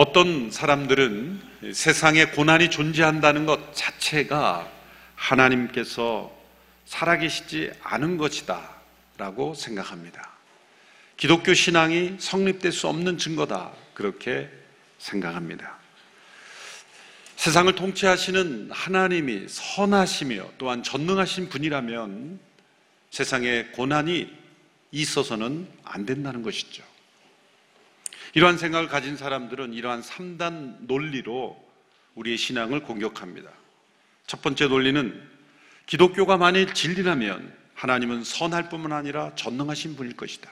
어떤 사람들은 세상에 고난이 존재한다는 것 자체가 하나님께서 살아계시지 않은 것이다 라고 생각합니다. 기독교 신앙이 성립될 수 없는 증거다. 그렇게 생각합니다. 세상을 통치하시는 하나님이 선하시며 또한 전능하신 분이라면 세상에 고난이 있어서는 안 된다는 것이죠. 이러한 생각을 가진 사람들은 이러한 3단 논리로 우리의 신앙을 공격합니다. 첫 번째 논리는 기독교가 만일 진리라면 하나님은 선할 뿐만 아니라 전능하신 분일 것이다.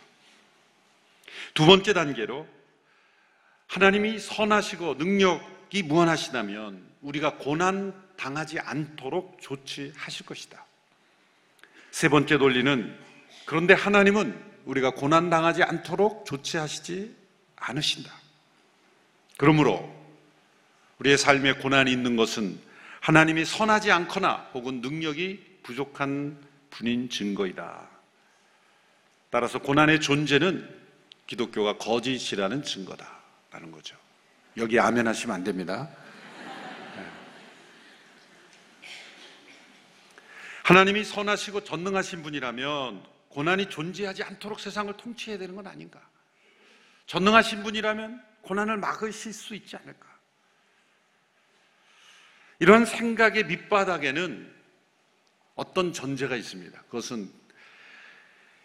두 번째 단계로 하나님이 선하시고 능력 이 무한하시다면 우리가 고난 당하지 않도록 조치하실 것이다. 세 번째 논리는 그런데 하나님은 우리가 고난 당하지 않도록 조치하시지 않으신다. 그러므로 우리의 삶에 고난이 있는 것은 하나님이 선하지 않거나 혹은 능력이 부족한 분인 증거이다. 따라서 고난의 존재는 기독교가 거짓이라는 증거다라는 거죠. 여기 아멘 하시면 안 됩니다. 네. 하나님이 선하시고 전능하신 분이라면 고난이 존재하지 않도록 세상을 통치해야 되는 건 아닌가? 전능하신 분이라면 고난을 막으실 수 있지 않을까? 이런 생각의 밑바닥에는 어떤 전제가 있습니다. 그것은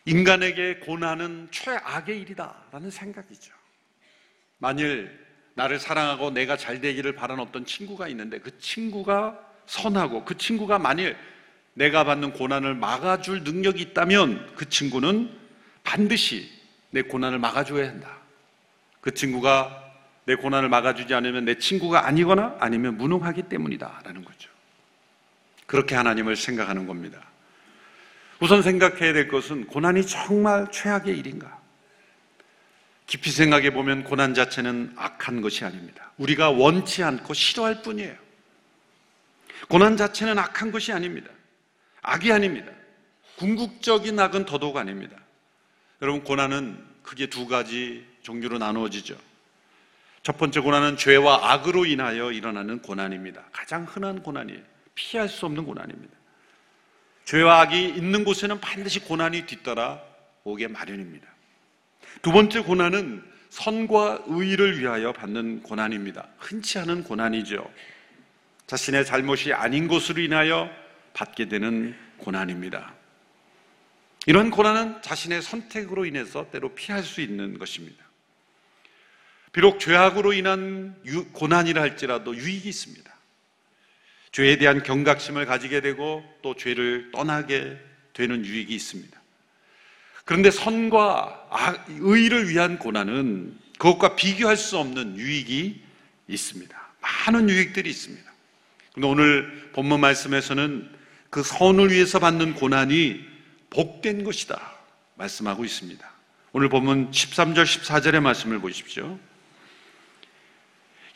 인간에게 고난은 최악의 일이다라는 생각이죠. 만일 나를 사랑하고 내가 잘 되기를 바라는 어떤 친구가 있는데 그 친구가 선하고 그 친구가 만일 내가 받는 고난을 막아줄 능력이 있다면 그 친구는 반드시 내 고난을 막아줘야 한다. 그 친구가 내 고난을 막아주지 않으면 내 친구가 아니거나 아니면 무능하기 때문이다 라는 거죠. 그렇게 하나님을 생각하는 겁니다. 우선 생각해야 될 것은 고난이 정말 최악의 일인가? 깊이 생각해 보면 고난 자체는 악한 것이 아닙니다. 우리가 원치 않고 싫어할 뿐이에요. 고난 자체는 악한 것이 아닙니다. 악이 아닙니다. 궁극적인 악은 더더욱 아닙니다. 여러분, 고난은 크게 두 가지 종류로 나누어지죠. 첫 번째 고난은 죄와 악으로 인하여 일어나는 고난입니다. 가장 흔한 고난이에요. 피할 수 없는 고난입니다. 죄와 악이 있는 곳에는 반드시 고난이 뒤따라 오게 마련입니다. 두 번째 고난은 선과 의를 위하여 받는 고난입니다. 흔치 않은 고난이죠. 자신의 잘못이 아닌 것으로 인하여 받게 되는 고난입니다. 이런 고난은 자신의 선택으로 인해서 때로 피할 수 있는 것입니다. 비록 죄악으로 인한 고난이라 할지라도 유익이 있습니다. 죄에 대한 경각심을 가지게 되고 또 죄를 떠나게 되는 유익이 있습니다. 그런데 선과 의를 위한 고난은 그것과 비교할 수 없는 유익이 있습니다. 많은 유익들이 있습니다. 그런데 오늘 본문 말씀에서는 그 선을 위해서 받는 고난이 복된 것이다 말씀하고 있습니다. 오늘 본문 13절 14절의 말씀을 보십시오.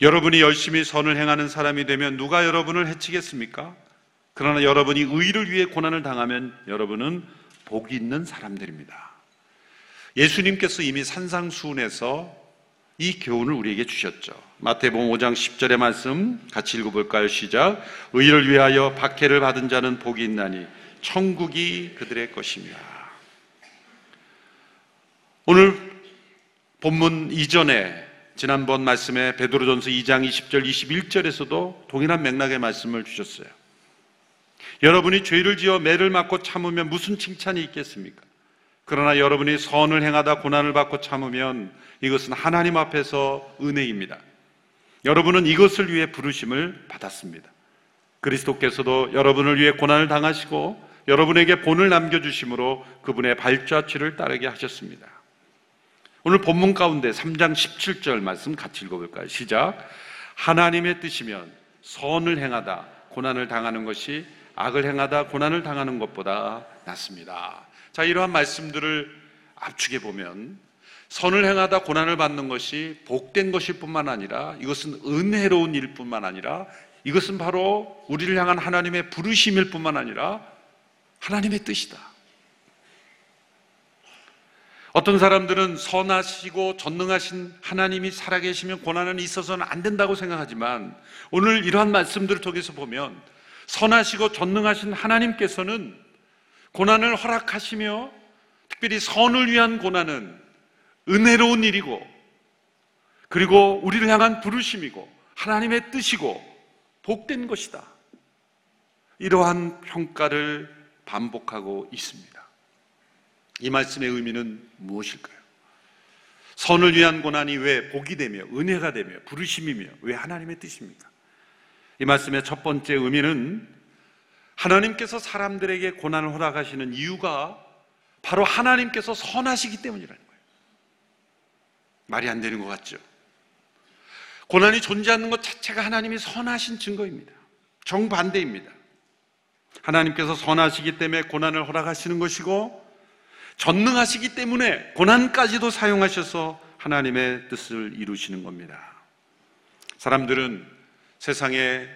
여러분이 열심히 선을 행하는 사람이 되면 누가 여러분을 해치겠습니까? 그러나 여러분이 의를 위해 고난을 당하면 여러분은 복이 있는 사람들입니다. 예수님께서 이미 산상수훈에서 이 교훈을 우리에게 주셨죠. 마태복음 5장 10절의 말씀 같이 읽어볼까요? 시작. 의를 위하여 박해를 받은 자는 복이 있나니 천국이 그들의 것입니다. 오늘 본문 이전에 지난번 말씀에 베드로전서 2장 20절 21절에서도 동일한 맥락의 말씀을 주셨어요. 여러분이 죄를 지어 매를 맞고 참으면 무슨 칭찬이 있겠습니까? 그러나 여러분이 선을 행하다 고난을 받고 참으면 이것은 하나님 앞에서 은혜입니다. 여러분은 이것을 위해 부르심을 받았습니다. 그리스도께서도 여러분을 위해 고난을 당하시고 여러분에게 본을 남겨주심으로 그분의 발자취를 따르게 하셨습니다. 오늘 본문 가운데 3장 17절 말씀 같이 읽어볼까요? 시작. 하나님의 뜻이면 선을 행하다 고난을 당하는 것이 악을 행하다 고난을 당하는 것보다 낫습니다. 자, 이러한 말씀들을 압축해 보면 선을 행하다 고난을 받는 것이 복된 것일 뿐만 아니라 이것은 은혜로운 일 뿐만 아니라 이것은 바로 우리를 향한 하나님의 부르심일 뿐만 아니라 하나님의 뜻이다. 어떤 사람들은 선하시고 전능하신 하나님이 살아계시면 고난은 있어서는 안 된다고 생각하지만 오늘 이러한 말씀들을 통해서 보면 선하시고 전능하신 하나님께서는 고난을 허락하시며 특별히 선을 위한 고난은 은혜로운 일이고 그리고 우리를 향한 부르심이고 하나님의 뜻이고 복된 것이다. 이러한 평가를 반복하고 있습니다. 이 말씀의 의미는 무엇일까요? 선을 위한 고난이 왜 복이 되며 은혜가 되며 부르심이며 왜 하나님의 뜻입니까? 이 말씀의 첫 번째 의미는 하나님께서 사람들에게 고난을 허락하시는 이유가 바로 하나님께서 선하시기 때문이라는 거예요. 말이 안 되는 것 같죠? 고난이 존재하는 것 자체가 하나님이 선하신 증거입니다. 정반대입니다. 하나님께서 선하시기 때문에 고난을 허락하시는 것이고 전능하시기 때문에 고난까지도 사용하셔서 하나님의 뜻을 이루시는 겁니다. 사람들은 세상에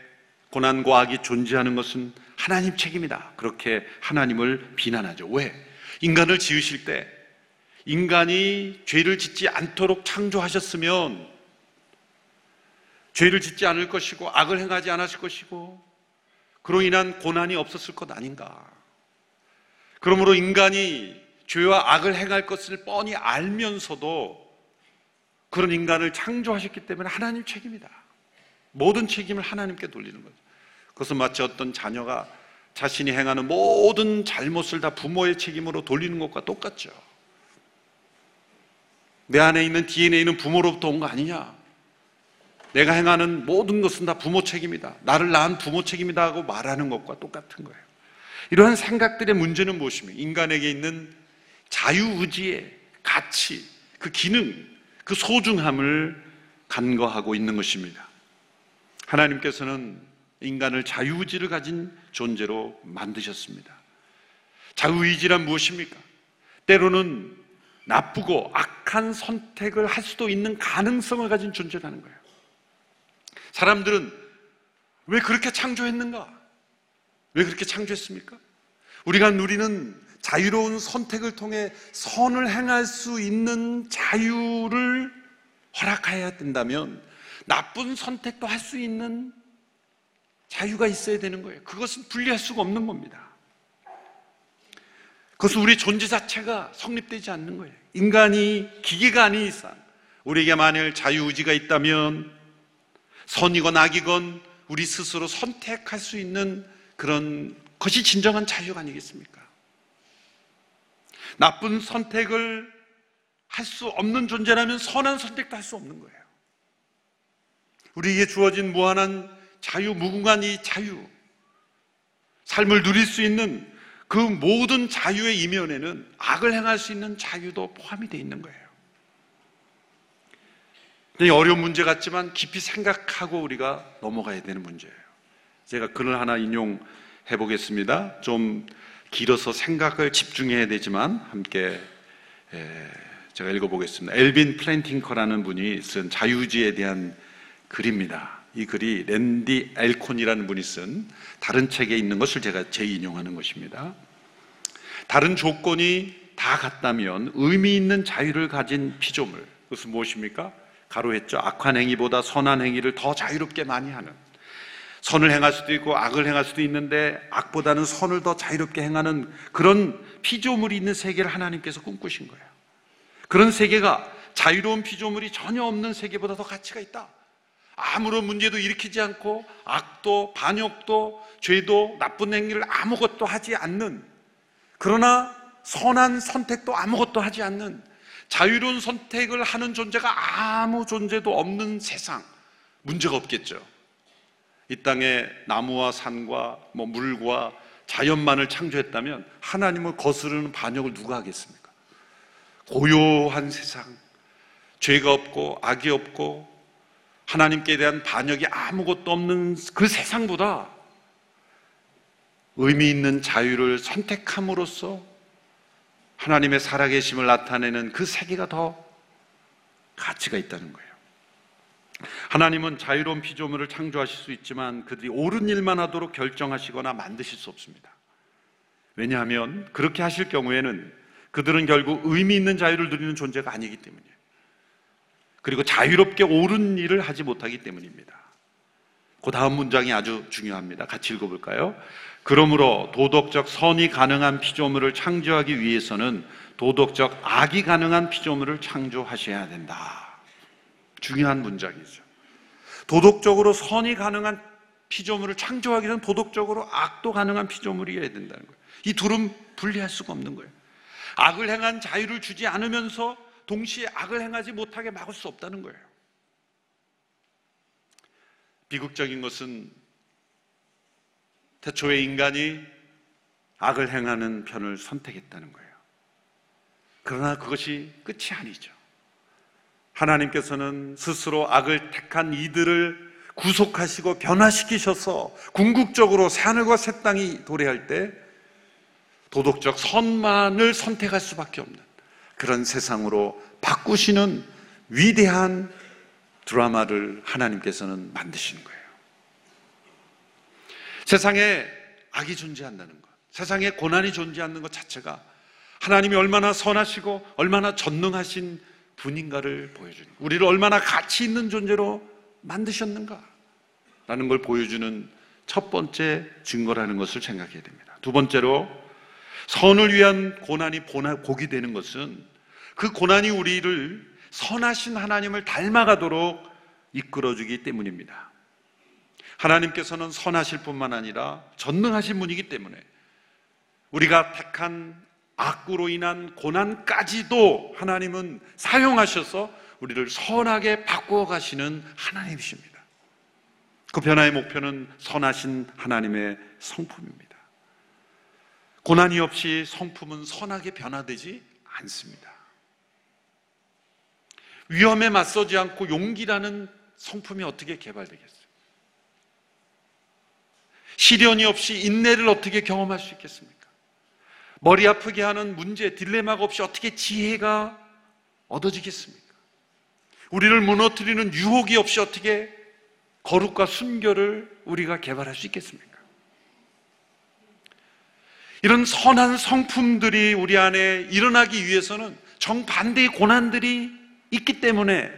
고난과 악이 존재하는 것은 하나님 책임이다. 그렇게 하나님을 비난하죠. 왜? 인간을 지으실 때 인간이 죄를 짓지 않도록 창조하셨으면 죄를 짓지 않을 것이고 악을 행하지 않았을 것이고 그로 인한 고난이 없었을 것 아닌가. 그러므로 인간이 죄와 악을 행할 것을 뻔히 알면서도 그런 인간을 창조하셨기 때문에 하나님 책임이다. 모든 책임을 하나님께 돌리는 거죠. 그것은 마치 어떤 자녀가 자신이 행하는 모든 잘못을 다 부모의 책임으로 돌리는 것과 똑같죠. 내 안에 있는 DNA는 부모로부터 온 거 아니냐? 내가 행하는 모든 것은 다 부모 책임이다. 나를 낳은 부모 책임이다 하고 말하는 것과 똑같은 거예요. 이러한 생각들의 문제는 무엇입니까? 인간에게 있는 자유의지의 가치, 그 기능, 그 소중함을 간과하고 있는 것입니다. 하나님께서는 인간을 자유의지를 가진 존재로 만드셨습니다. 자유의지란 무엇입니까? 때로는 나쁘고 악한 선택을 할 수도 있는 가능성을 가진 존재라는 거예요. 사람들은 왜 그렇게 창조했는가? 왜 그렇게 창조했습니까? 우리가 누리는 자유로운 선택을 통해 선을 행할 수 있는 자유를 허락해야 된다면 나쁜 선택도 할 수 있는 자유가 있어야 되는 거예요. 그것은 분리할 수가 없는 겁니다. 그것은 우리 존재 자체가 성립되지 않는 거예요. 인간이 기계가 아닌 이상 우리에게 만일 자유의지가 있다면 선이건 악이건 우리 스스로 선택할 수 있는 그런 것이 진정한 자유가 아니겠습니까? 나쁜 선택을 할 수 없는 존재라면 선한 선택도 할 수 없는 거예요. 우리에게 주어진 무한한 자유, 무궁한 이 자유, 삶을 누릴 수 있는 그 모든 자유의 이면에는 악을 행할 수 있는 자유도 포함이 되어 있는 거예요. 어려운 문제 같지만 깊이 생각하고 우리가 넘어가야 되는 문제예요. 제가 글을 하나 인용해 보겠습니다. 좀 길어서 생각을 집중해야 되지만 함께 제가 읽어보겠습니다. 엘빈 플랜팅커라는 분이 쓴 자유주의에 대한 글입니다. 이 글이 랜디 엘콘이라는 분이 쓴 다른 책에 있는 것을 제가 재인용하는 것입니다. 다른 조건이 다 같다면 의미 있는 자유를 가진 피조물, 그것은 무엇입니까? 가로했죠. 악한 행위보다 선한 행위를 더 자유롭게 많이 하는. 선을 행할 수도 있고 악을 행할 수도 있는데 악보다는 선을 더 자유롭게 행하는 그런 피조물이 있는 세계를 하나님께서 꿈꾸신 거예요. 그런 세계가 자유로운 피조물이 전혀 없는 세계보다 더 가치가 있다. 아무런 문제도 일으키지 않고 악도 반역도 죄도 나쁜 행위를 아무것도 하지 않는 그러나 선한 선택도 아무것도 하지 않는 자유로운 선택을 하는 존재가 아무 존재도 없는 세상 문제가 없겠죠. 이 땅에 나무와 산과 뭐 물과 자연만을 창조했다면 하나님을 거스르는 반역을 누가 하겠습니까? 고요한 세상, 죄가 없고 악이 없고 하나님께 대한 반역이 아무것도 없는 그 세상보다 의미 있는 자유를 선택함으로써 하나님의 살아계심을 나타내는 그 세계가 더 가치가 있다는 거예요. 하나님은 자유로운 피조물을 창조하실 수 있지만 그들이 옳은 일만 하도록 결정하시거나 만드실 수 없습니다. 왜냐하면 그렇게 하실 경우에는 그들은 결국 의미 있는 자유를 누리는 존재가 아니기 때문이에요. 그리고 자유롭게 옳은 일을 하지 못하기 때문입니다. 그 다음 문장이 아주 중요합니다. 같이 읽어볼까요? 그러므로 도덕적 선이 가능한 피조물을 창조하기 위해서는 도덕적 악이 가능한 피조물을 창조하셔야 된다. 중요한 문장이죠. 도덕적으로 선이 가능한 피조물을 창조하기 전 도덕적으로 악도 가능한 피조물이어야 된다는 거예요. 이 둘은 분리할 수가 없는 거예요. 악을 행한 자유를 주지 않으면서 동시에 악을 행하지 못하게 막을 수 없다는 거예요. 비극적인 것은 태초에 인간이 악을 행하는 편을 선택했다는 거예요. 그러나 그것이 끝이 아니죠. 하나님께서는 스스로 악을 택한 이들을 구속하시고 변화시키셔서 궁극적으로 새하늘과 새 땅이 도래할 때 도덕적 선만을 선택할 수밖에 없는 그런 세상으로 바꾸시는 위대한 드라마를 하나님께서는 만드시는 거예요. 세상에 악이 존재한다는 것, 세상에 고난이 존재하는 것 자체가 하나님이 얼마나 선하시고 얼마나 전능하신 분인가를 보여주는 우리를 얼마나 가치 있는 존재로 만드셨는가 라는 걸 보여주는 첫 번째 증거라는 것을 생각해야 됩니다. 두 번째로 선을 위한 고난이 복이 되는 것은 그 고난이 우리를 선하신 하나님을 닮아가도록 이끌어주기 때문입니다. 하나님께서는 선하실 뿐만 아니라 전능하신 분이기 때문에 우리가 택한 악으로 인한 고난까지도 하나님은 사용하셔서 우리를 선하게 바꾸어 가시는 하나님이십니다. 그 변화의 목표는 선하신 하나님의 성품입니다. 고난이 없이 성품은 선하게 변화되지 않습니다. 위험에 맞서지 않고 용기라는 성품이 어떻게 개발되겠어요? 시련이 없이 인내를 어떻게 경험할 수 있겠습니까? 머리 아프게 하는 문제, 딜레마가 없이 어떻게 지혜가 얻어지겠습니까? 우리를 무너뜨리는 유혹이 없이 어떻게 거룩과 순결을 우리가 개발할 수 있겠습니까? 이런 선한 성품들이 우리 안에 일어나기 위해서는 정반대의 고난들이 있기 때문에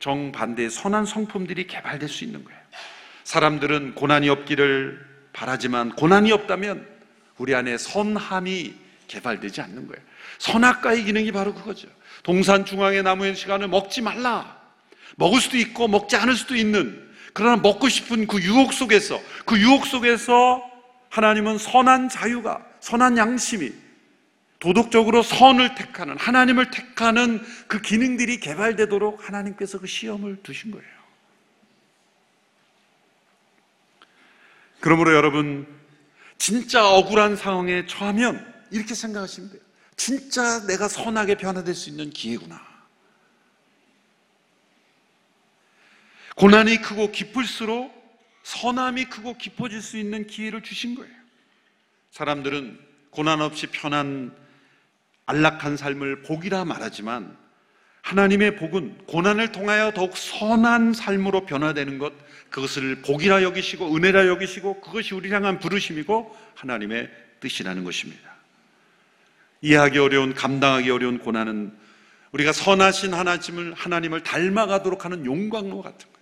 정반대의 선한 성품들이 개발될 수 있는 거예요. 사람들은 고난이 없기를 바라지만 고난이 없다면 우리 안에 선함이 개발되지 않는 거예요. 선악과의 기능이 바로 그거죠. 동산 중앙의 나무의 시간을 먹지 말라. 먹을 수도 있고 먹지 않을 수도 있는 그러나 먹고 싶은 그 유혹 속에서 그 유혹 속에서 하나님은 선한 자유가 선한 양심이 도덕적으로 선을 택하는 하나님을 택하는 그 기능들이 개발되도록 하나님께서 그 시험을 두신 거예요. 그러므로 여러분 진짜 억울한 상황에 처하면 이렇게 생각하시면 돼요. 진짜 내가 선하게 변화될 수 있는 기회구나. 고난이 크고 깊을수록 선함이 크고 깊어질 수 있는 기회를 주신 거예요. 사람들은 고난 없이 편한 안락한 삶을 복이라 말하지만 하나님의 복은 고난을 통하여 더욱 선한 삶으로 변화되는 것, 그것을 복이라 여기시고 은혜라 여기시고 그것이 우리 향한 부르심이고 하나님의 뜻이라는 것입니다. 이해하기 어려운, 감당하기 어려운 고난은 우리가 선하신 하나님을, 하나님을 닮아가도록 하는 용광로 같은.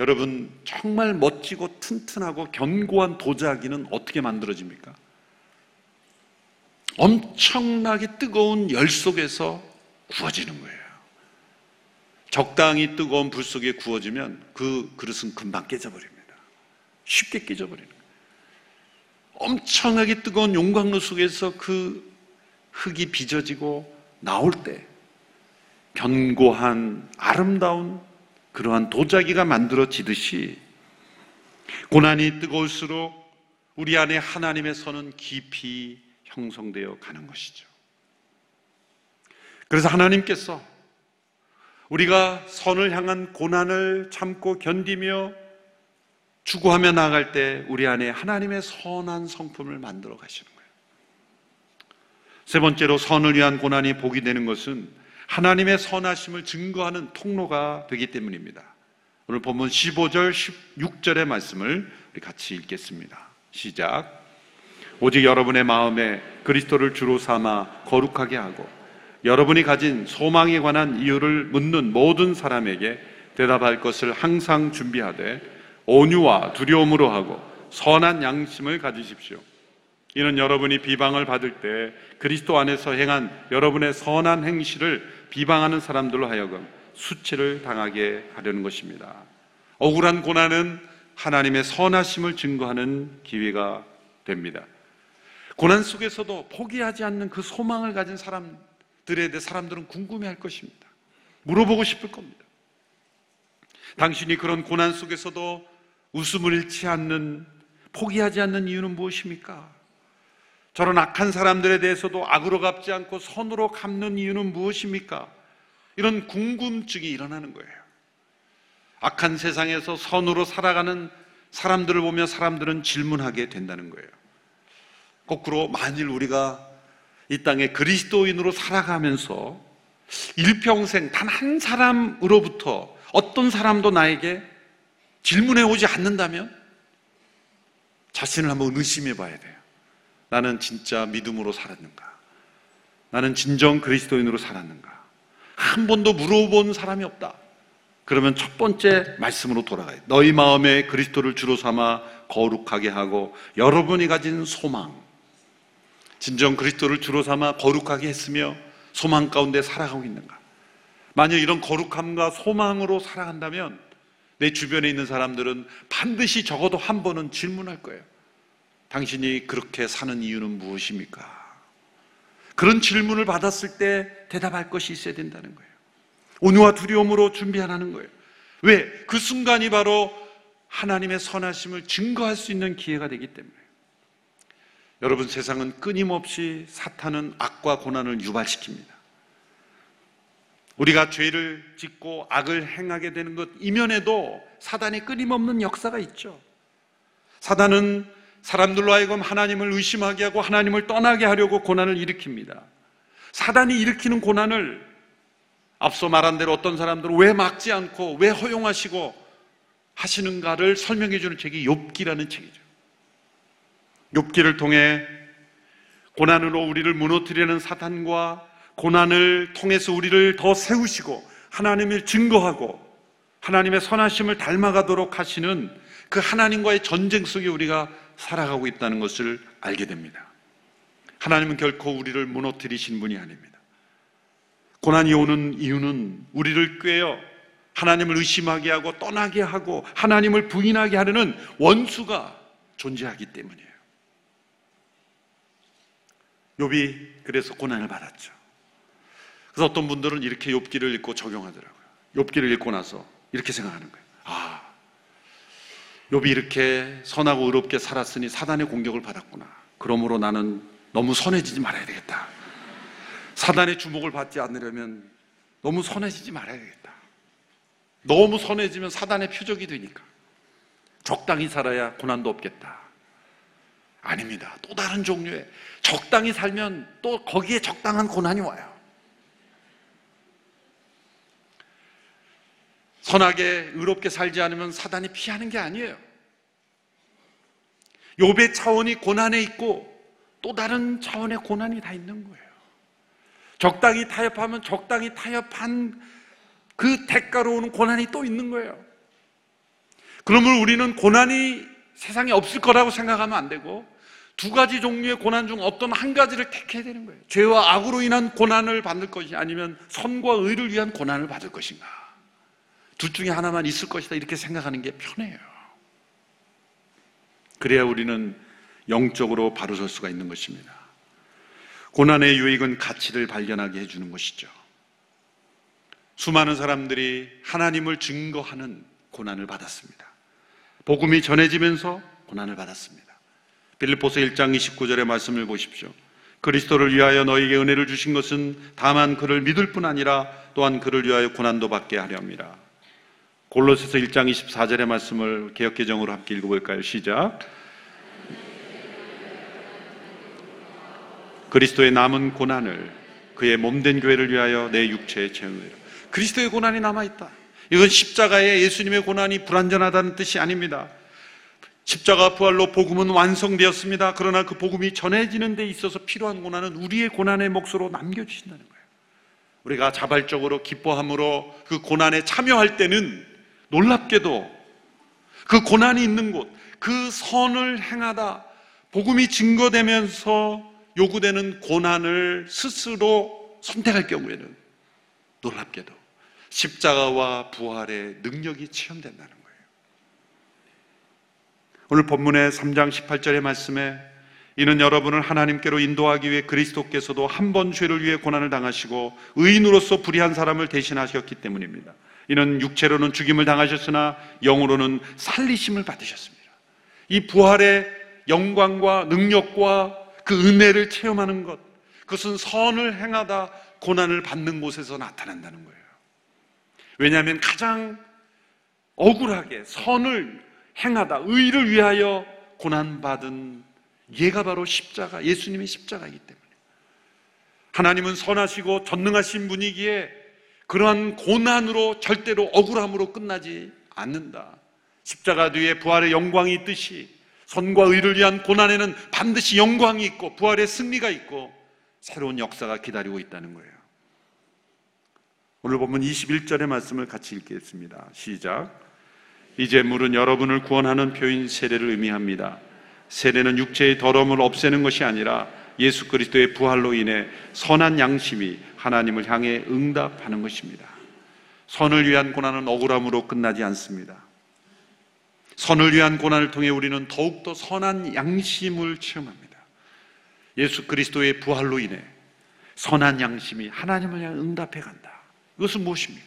여러분, 정말 멋지고 튼튼하고 견고한 도자기는 어떻게 만들어집니까? 엄청나게 뜨거운 열 속에서 구워지는 거예요. 적당히 뜨거운 불 속에 구워지면 그 그릇은 금방 깨져버립니다. 쉽게 거예요. 엄청나게 뜨거운 용광로 속에서 그 흙이 빚어지고 나올 때 견고한 아름다운 그러한 도자기가 만들어지듯이 고난이 뜨거울수록 우리 안에 하나님의 선은 깊이 형성되어 가는 것이죠. 그래서 하나님께서 우리가 선을 향한 고난을 참고 견디며 추구하며 나아갈 때 우리 안에 하나님의 선한 성품을 만들어 가시는 거예요. 세 번째로 선을 위한 고난이 복이 되는 것은 하나님의 선하심을 증거하는 통로가 되기 때문입니다. 오늘 본문 15절, 16절의 말씀을 같이 읽겠습니다. 시작. 오직 여러분의 마음에 그리스도를 주로 삼아 거룩하게 하고 여러분이 가진 소망에 관한 이유를 묻는 모든 사람에게 대답할 것을 항상 준비하되 온유와 두려움으로 하고 선한 양심을 가지십시오. 이는 여러분이 비방을 받을 때 그리스도 안에서 행한 여러분의 선한 행실을 비방하는 사람들로 하여금 수치를 당하게 하려는 것입니다. 억울한 고난은 하나님의 선하심을 증거하는 기회가 됩니다. 고난 속에서도 포기하지 않는 그 소망을 가진 사람들에 대해 사람들은 궁금해할 것입니다. 물어보고 싶을 겁니다. 당신이 그런 고난 속에서도 웃음을 잃지 않는 포기하지 않는 이유는 무엇입니까? 저런 악한 사람들에 대해서도 악으로 갚지 않고 선으로 갚는 이유는 무엇입니까? 이런 궁금증이 일어나는 거예요. 악한 세상에서 선으로 살아가는 사람들을 보며 사람들은 질문하게 된다는 거예요. 거꾸로 만일 우리가 이 땅에 그리스도인으로 살아가면서 일평생 단 한 사람으로부터 어떤 사람도 나에게 질문해 오지 않는다면 자신을 한번 의심해 봐야 돼요. 나는 진짜 믿음으로 살았는가? 나는 진정 그리스도인으로 살았는가? 한 번도 물어본 사람이 없다. 그러면 첫 번째 말씀으로 돌아가요. 너희 마음에 그리스도를 주로 삼아 거룩하게 하고 여러분이 가진 소망, 진정 그리스도를 주로 삼아 거룩하게 했으며 소망 가운데 살아가고 있는가? 만약 이런 거룩함과 소망으로 살아간다면 내 주변에 있는 사람들은 반드시 적어도 한 번은 질문할 거예요. 당신이 그렇게 사는 이유는 무엇입니까? 그런 질문을 받았을 때 대답할 것이 있어야 된다는 거예요. 온유와 두려움으로 준비하라는 거예요. 왜? 그 순간이 바로 하나님의 선하심을 증거할 수 있는 기회가 되기 때문에. 여러분 세상은 끊임없이 사탄은 악과 고난을 유발시킵니다. 우리가 죄를 짓고 악을 행하게 되는 것 이면에도 사단이 끊임없는 역사가 있죠. 사단은 사람들로 하여금 하나님을 의심하게 하고 하나님을 떠나게 하려고 고난을 일으킵니다. 사단이 일으키는 고난을 앞서 말한 대로 어떤 사람들은 왜 막지 않고 왜 허용하시고 하시는가를 설명해 주는 책이 욥기라는 책이죠. 욥기를 통해 고난으로 우리를 무너뜨리는 사탄과 고난을 통해서 우리를 더 세우시고 하나님을 증거하고 하나님의 선하심을 닮아가도록 하시는 그 하나님과의 전쟁 속에 우리가 살아가고 있다는 것을 알게 됩니다. 하나님은 결코 우리를 무너뜨리신 분이 아닙니다. 고난이 오는 이유는 우리를 꿰어 하나님을 의심하게 하고 떠나게 하고 하나님을 부인하게 하려는 원수가 존재하기 때문이에요. 욥이 그래서 고난을 받았죠. 그래서 어떤 분들은 이렇게 욥기를 읽고 적용하더라고요. 욥기를 읽고 나서 이렇게 생각하는 거예요. 아, 욥이 이렇게 선하고 의롭게 살았으니 사단의 공격을 받았구나. 그러므로 나는 너무 선해지지 말아야 되겠다. 사단의 주목을 받지 않으려면 너무 선해지지 말아야 되겠다. 너무 선해지면 사단의 표적이 되니까. 적당히 살아야 고난도 없겠다. 아닙니다. 또 다른 종류의 적당히 살면 또 거기에 적당한 고난이 와요. 선하게 의롭게 살지 않으면 사단이 피하는 게 아니에요. 욥의 차원이 고난에 있고 또 다른 차원의 고난이 다 있는 거예요. 적당히 타협하면 적당히 타협한 그 대가로 오는 고난이 또 있는 거예요. 그러면 우리는 고난이 세상에 없을 거라고 생각하면 안 되고 두 가지 종류의 고난 중 어떤 한 가지를 택해야 되는 거예요. 죄와 악으로 인한 고난을 받을 것이 아니면 선과 의를 위한 고난을 받을 것인가. 둘 중에 하나만 있을 것이다 이렇게 생각하는 게 편해요. 그래야 우리는 영적으로 바로 설 수가 있는 것입니다. 고난의 유익은 가치를 발견하게 해주는 것이죠. 수많은 사람들이 하나님을 증거하는 고난을 받았습니다. 복음이 전해지면서 고난을 받았습니다. 빌립보서 1장 29절의 말씀을 보십시오. 그리스도를 위하여 너에게 은혜를 주신 것은 다만 그를 믿을 뿐 아니라 또한 그를 위하여 고난도 받게 하려 합니다. 골로새서 1장 24절의 말씀을 개혁 개정으로 함께 읽어볼까요? 시작. 그리스도의 남은 고난을 그의 몸된 교회를 위하여 내 육체의 죄를 그리스도의 고난이 남아 있다. 이건 십자가의 예수님의 고난이 불완전하다는 뜻이 아닙니다. 십자가 부활로 복음은 완성되었습니다. 그러나 그 복음이 전해지는 데 있어서 필요한 고난은 우리의 고난의 몫으로 남겨주신다는 거예요. 우리가 자발적으로 기뻐함으로 그 고난에 참여할 때는 놀랍게도 그 고난이 있는 곳, 그 선을 행하다 복음이 증거되면서 요구되는 고난을 스스로 선택할 경우에는 놀랍게도 십자가와 부활의 능력이 체험된다는 거예요. 오늘 본문의 3장 18절의 말씀에 이는 여러분을 하나님께로 인도하기 위해 그리스도께서도 한 번 죄를 위해 고난을 당하시고 의인으로서 불의한 사람을 대신하셨기 때문입니다. 이는 육체로는 죽임을 당하셨으나 영으로는 살리심을 받으셨습니다. 이 부활의 영광과 능력과 그 은혜를 체험하는 것, 그것은 선을 행하다 고난을 받는 곳에서 나타난다는 거예요. 왜냐하면 가장 억울하게 선을 행하다 의를 위하여 고난받은 예가 바로 십자가, 예수님의 십자가이기 때문에. 하나님은 선하시고 전능하신 분이기에 그러한 고난으로 절대로 억울함으로 끝나지 않는다. 십자가 뒤에 부활의 영광이 있듯이 선과 의를 위한 고난에는 반드시 영광이 있고 부활의 승리가 있고 새로운 역사가 기다리고 있다는 거예요. 오늘 보면 21절의 말씀을 같이 읽겠습니다. 시작. 이제 물은 여러분을 구원하는 표인 세례를 의미합니다. 세례는 육체의 더러움을 없애는 것이 아니라 예수 그리스도의 부활로 인해 선한 양심이 하나님을 향해 응답하는 것입니다. 선을 위한 고난은 억울함으로 끝나지 않습니다. 선을 위한 고난을 통해 우리는 더욱더 선한 양심을 체험합니다. 예수 그리스도의 부활로 인해 선한 양심이 하나님을 향해 응답해 간다. 이것은 무엇입니까?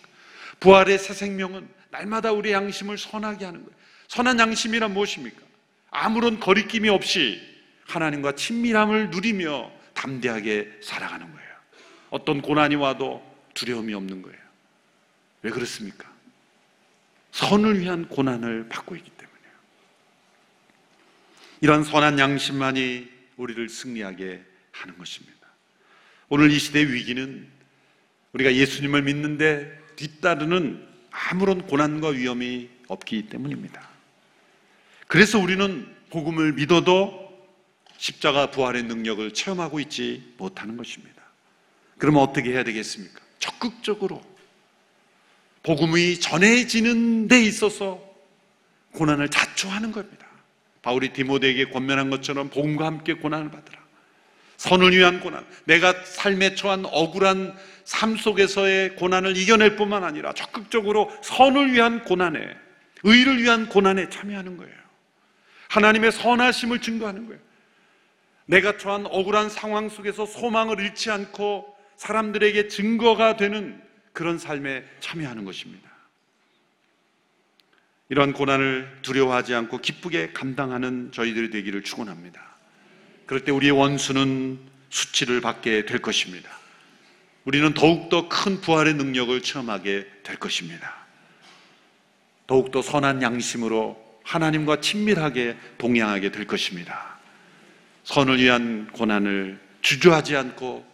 부활의 새 생명은 날마다 우리 양심을 선하게 하는 거예요. 선한 양심이란 무엇입니까? 아무런 거리낌이 없이 하나님과 친밀함을 누리며 담대하게 살아가는 거예요. 어떤 고난이 와도 두려움이 없는 거예요. 왜 그렇습니까? 선을 위한 고난을 받고 있기 때문에요. 이런 선한 양심만이 우리를 승리하게 하는 것입니다. 오늘 이 시대의 위기는 우리가 예수님을 믿는데 뒤따르는 아무런 고난과 위험이 없기 때문입니다. 그래서 우리는 복음을 믿어도 십자가 부활의 능력을 체험하고 있지 못하는 것입니다. 그러면 어떻게 해야 되겠습니까? 적극적으로 복음이 전해지는 데 있어서 고난을 자초하는 겁니다. 바울이 디모데에게 권면한 것처럼 복음과 함께 고난을 받으라. 선을 위한 고난, 내가 삶에 처한 억울한 삶 속에서의 고난을 이겨낼 뿐만 아니라 적극적으로 선을 위한 고난에, 의를 위한 고난에 참여하는 거예요. 하나님의 선하심을 증거하는 거예요. 내가 처한 억울한 상황 속에서 소망을 잃지 않고 사람들에게 증거가 되는 그런 삶에 참여하는 것입니다. 이런 고난을 두려워하지 않고 기쁘게 감당하는 저희들이 되기를 축원합니다. 그럴 때 우리의 원수는 수치를 받게 될 것입니다. 우리는 더욱더 큰 부활의 능력을 체험하게 될 것입니다. 더욱더 선한 양심으로 하나님과 친밀하게 동행하게 될 것입니다. 선을 위한 고난을 주저하지 않고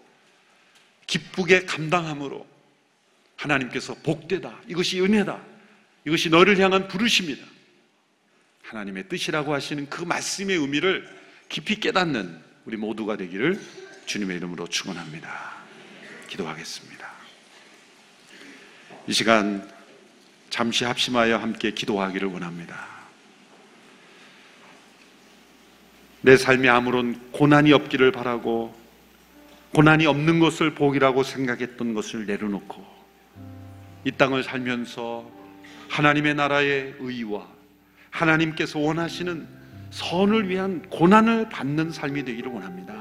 기쁘게 감당함으로 하나님께서 복되다. 이것이 은혜다. 이것이 너를 향한 부르심이다. 하나님의 뜻이라고 하시는 그 말씀의 의미를 깊이 깨닫는 우리 모두가 되기를 주님의 이름으로 축원합니다. 기도하겠습니다. 이 시간 잠시 합심하여 함께 기도하기를 원합니다. 내 삶에 아무런 고난이 없기를 바라고 고난이 없는 것을 복이라고 생각했던 것을 내려놓고 이 땅을 살면서 하나님의 나라의 의와 하나님께서 원하시는 선을 위한 고난을 받는 삶이 되기를 원합니다.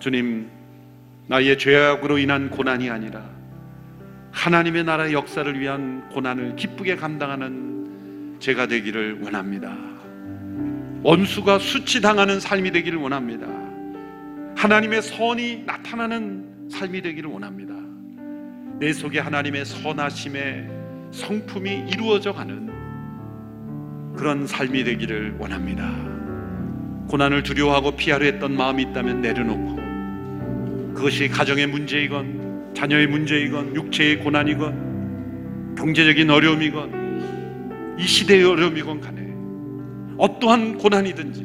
주님, 나의 죄악으로 인한 고난이 아니라 하나님의 나라의 역사를 위한 고난을 기쁘게 감당하는 제가 되기를 원합니다. 원수가 수치당하는 삶이 되기를 원합니다. 하나님의 선이 나타나는 삶이 되기를 원합니다. 내 속에 하나님의 선하심의 성품이 이루어져 가는 그런 삶이 되기를 원합니다. 고난을 두려워하고 피하려 했던 마음이 있다면 내려놓고 그것이 가정의 문제이건 자녀의 문제이건 육체의 고난이건 경제적인 어려움이건 이 시대의 어려움이건 간에 어떠한 고난이든지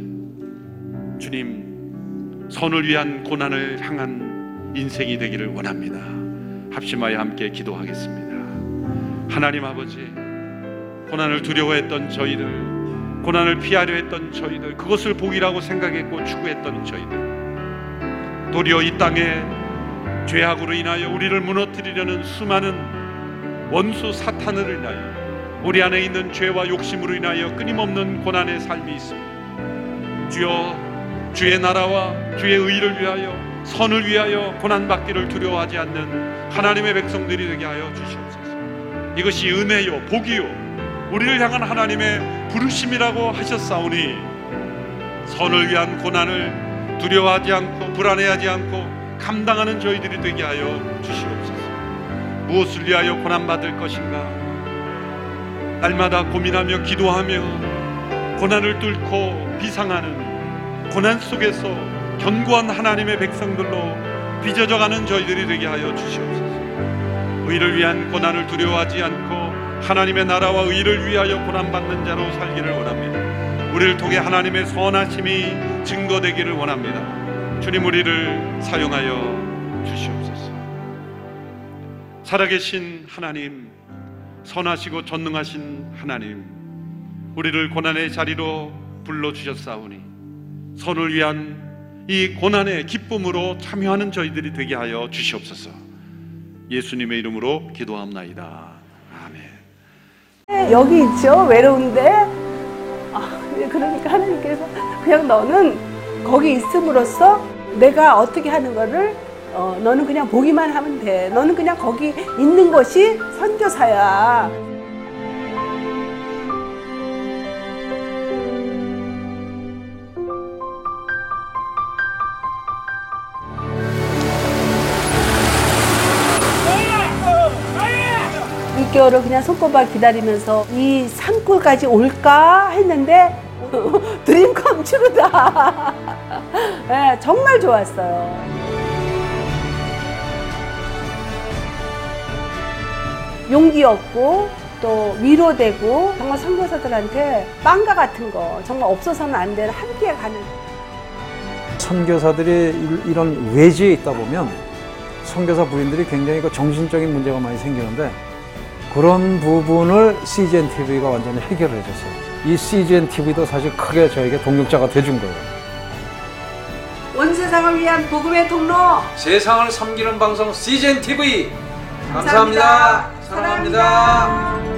주님 선을 위한 고난을 향한 인생이 되기를 원합니다. 합심하여 함께 기도하겠습니다. 하나님 아버지 고난을 두려워했던 저희들 고난을 피하려 했던 저희들 그것을 복이라고 생각했고 추구했던 저희들 도리어 이 땅에 죄악으로 인하여 우리를 무너뜨리려는 수많은 원수 사탄을 인하여 우리 안에 있는 죄와 욕심으로 인하여 끊임없는 고난의 삶이 있습니다. 주여 주의 나라와 주의 의를 위하여 선을 위하여 고난 받기를 두려워하지 않는 하나님의 백성들이 되게 하여 주시옵소서. 이것이 은혜요 복이요 우리를 향한 하나님의 부르심이라고 하셨사오니 선을 위한 고난을 두려워하지 않고 불안해하지 않고 감당하는 저희들이 되게 하여 주시옵소서. 무엇을 위하여 고난 받을 것인가? 날마다 고민하며 기도하며 고난을 뚫고 비상하는 고난 속에서 견고한 하나님의 백성들로 빚어져가는 저희들이 되게 하여 주시옵소서. 의를 위한 고난을 두려워하지 않고 하나님의 나라와 의를 위하여 고난받는 자로 살기를 원합니다. 우리를 통해 하나님의 선하심이 증거되기를 원합니다. 주님 우리를 사용하여 주시옵소서. 살아계신 하나님, 선하시고 전능하신 하나님, 우리를 고난의 자리로 불러 주셨사오니 선을 위한 이 고난의 기쁨으로 참여하는 저희들이 되게 하여 주시옵소서. 예수님의 이름으로 기도합나이다. 아멘. 여기 있죠 외로운데 아, 그러니까 하나님께서 그냥 너는 거기 있음으로써 내가 어떻게 하는 거를 어, 너는 그냥 보기만 하면 돼 너는 그냥 거기 있는 것이 선교사야 육개월을 그냥 손꼽아 기다리면서 이 산골까지 올까 했는데 드림 컴츄르다. 네, 정말 좋았어요. 용기였고 또 위로되고 정말 선교사들한테 빵과 같은 거 정말 없어서는 안 되는 함께 가는 선교사들이 이- 이런 외지에 있다 보면 선교사 부인들이 굉장히 그 정신적인 문제가 많이 생기는데 그런 부분을 CGN TV가 완전히 해결해 줬어요. 이 CGN TV도 사실 크게 저에게 동력자가 돼준 거예요. 온 세상을 위한 복음의 통로 세상을 섬기는 방송 CGN TV 감사합니다. 감사합니다. 사랑합니다. 사랑합니다.